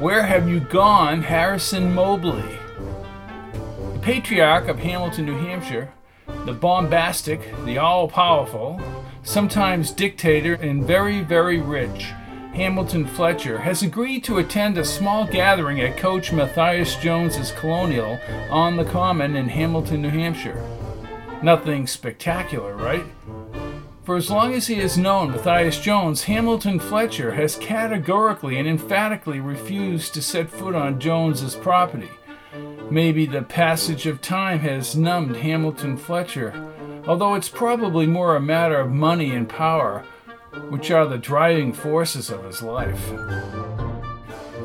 Where Have You Gone, Harrison Mobley? The patriarch of Hamilton, New Hampshire, the bombastic, the all powerful, sometimes dictator, and very, very rich, Hamilton Fletcher, has agreed to attend a small gathering at Coach Matthias Jones's Colonial on the Common in Hamilton, New Hampshire. Nothing spectacular, right? For as long as he has known Matthias Jones, Hamilton Fletcher has categorically and emphatically refused to set foot on Jones's property. Maybe the passage of time has numbed Hamilton Fletcher, although it's probably more a matter of money and power, which are the driving forces of his life.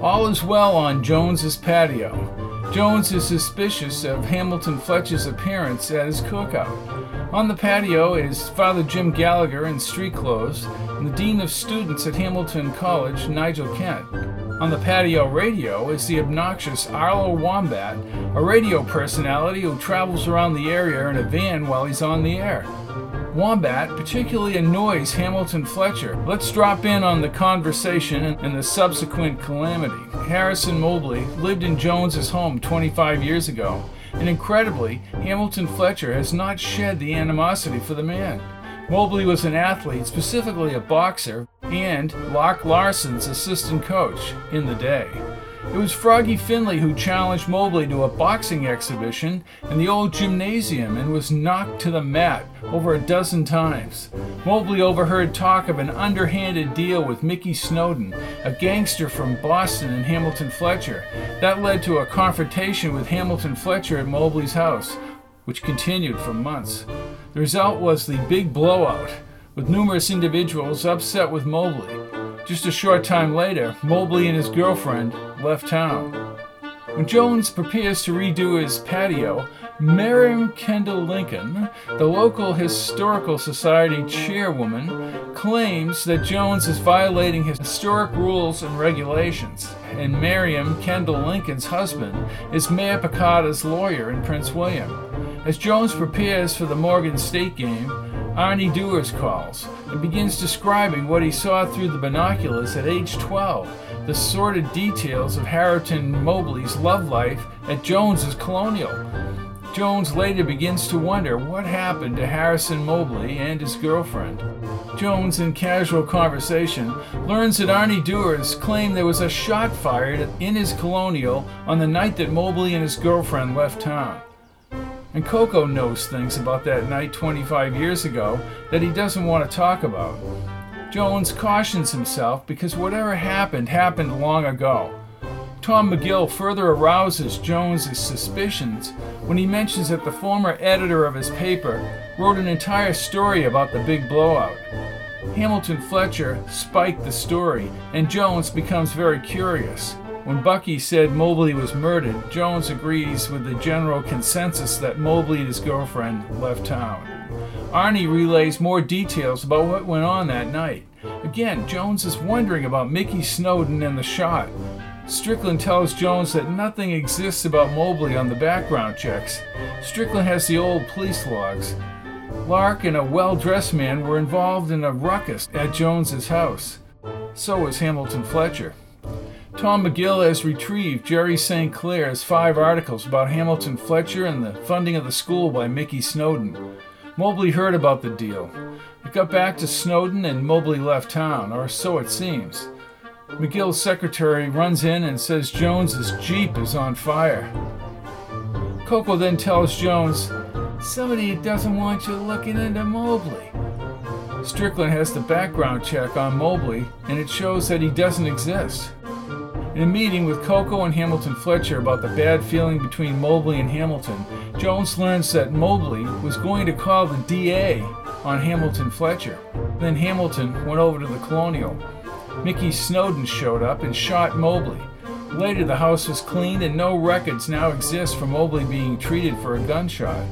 All is well on Jones's patio. Jones is suspicious of Hamilton Fletcher's appearance at his cookout. On the patio is Father Jim Gallagher in street clothes and the Dean of Students at Hamilton College, Nigel Kent. On the patio radio is the obnoxious Arlo Wombat, a radio personality who travels around the area in a van while he's on the air. Wombat particularly annoys Hamilton Fletcher. Let's drop in on the conversation and the subsequent calamity. Harrison Mobley lived in Jones's home 25 years ago, and incredibly, Hamilton Fletcher has not shed the animosity for the man. Mobley was an athlete, specifically a boxer, and Lark Larson's assistant coach in the day. It was Froggy Finley who challenged Mobley to a boxing exhibition in the old gymnasium and was knocked to the mat over a dozen times. Mobley overheard talk of an underhanded deal with Mickey Snowden, a gangster from Boston and Hamilton Fletcher. That led to a confrontation with Hamilton Fletcher at Mobley's house, which continued for months. The result was the big blowout, with numerous individuals upset with Mobley. Just a short time later, Mobley and his girlfriend left town. When Jones prepares to redo his patio, Miriam Kendall Lincoln, the local Historical Society chairwoman, claims that Jones is violating his historic rules and regulations, and Miriam Kendall Lincoln's husband is Mayor Picada's lawyer in Prince William. As Jones prepares for the Morgan State game, Arnie Dewars calls and begins describing what he saw through the binoculars at age 12, the sordid details of Harrison Mobley's love life at Jones's Colonial. Jones later begins to wonder what happened to Harrison Mobley and his girlfriend. Jones, in casual conversation, learns that Arnie Dewars claimed there was a shot fired in his colonial on the night that Mobley and his girlfriend left town. And Coco knows things about that night 25 years ago that he doesn't want to talk about. Jones cautions himself because whatever happened happened long ago. Tom McGill further arouses Jones's suspicions when he mentions that the former editor of his paper wrote an entire story about the big blowout. Hamilton Fletcher spiked the story, and Jones becomes very curious. When Bucky said Mobley was murdered, Jones agrees with the general consensus that Mobley and his girlfriend left town. Arnie relays more details about what went on that night. Again, Jones is wondering about Mickey Snowden and the shot. Strickland tells Jones that nothing exists about Mobley on the background checks. Strickland has the old police logs. Lark and a well dressed man were involved in a ruckus at Jones's house. So was Hamilton Fletcher. Tom McGill has retrieved Jerry St. Clair's five articles about Hamilton Fletcher and the funding of the school by Mickey Snowden. Mobley heard about the deal. It got back to Snowden and Mobley left town, or so it seems. McGill's secretary runs in and says Jones's Jeep is on fire. Coco then tells Jones, Somebody doesn't want you looking into Mobley. Strickland has the background check on Mobley, and it shows that he doesn't exist. In a meeting with Coco and Hamilton Fletcher about the bad feeling between Mobley and Hamilton, Jones learns that Mobley was going to call the DA on Hamilton Fletcher. Then Hamilton went over to the Colonial. Mickey Snowden showed up and shot Mobley. Later, the house was cleaned and no records now exist for Mobley being treated for a gunshot.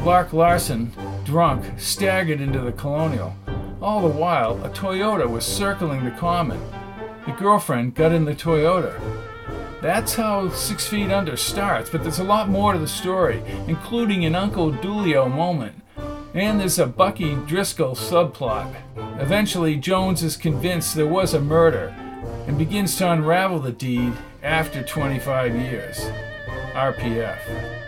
Lark Larson, drunk, staggered into the Colonial. All the while, a Toyota was circling the common. The girlfriend got in the Toyota. That's how Six Feet Under starts, but there's a lot more to the story, including an Uncle Dulio moment. And there's a Bucky Driscoll subplot. Eventually, Jones is convinced there was a murder, and begins to unravel the deed after 25 years. RPF.